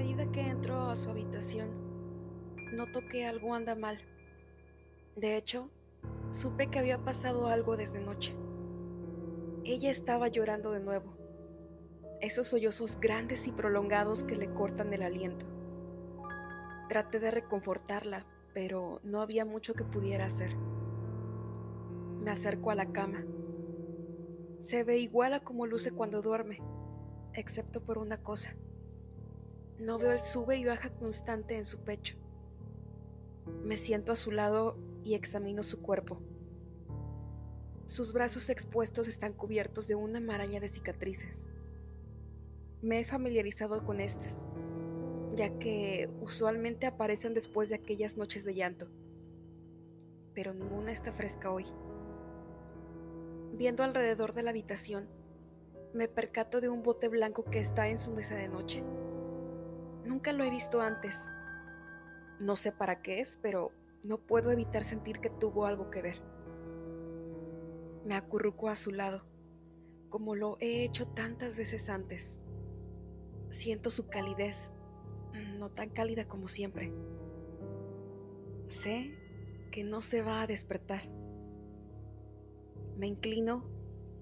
medida que entro a su habitación, noto que algo anda mal. De hecho, supe que había pasado algo desde noche. Ella estaba llorando de nuevo, esos sollozos grandes y prolongados que le cortan el aliento. Traté de reconfortarla, pero no había mucho que pudiera hacer. Me acerco a la cama. Se ve igual a como luce cuando duerme, excepto por una cosa. No veo el sube y baja constante en su pecho. Me siento a su lado y examino su cuerpo. Sus brazos expuestos están cubiertos de una maraña de cicatrices. Me he familiarizado con estas, ya que usualmente aparecen después de aquellas noches de llanto, pero ninguna está fresca hoy. Viendo alrededor de la habitación, me percato de un bote blanco que está en su mesa de noche. Nunca lo he visto antes. No sé para qué es, pero no puedo evitar sentir que tuvo algo que ver. Me acurruco a su lado, como lo he hecho tantas veces antes. Siento su calidez, no tan cálida como siempre. Sé que no se va a despertar. Me inclino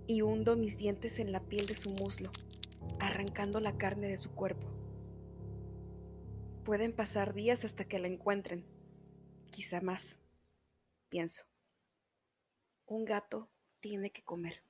y hundo mis dientes en la piel de su muslo, arrancando la carne de su cuerpo. Pueden pasar días hasta que la encuentren, quizá más, pienso. Un gato tiene que comer.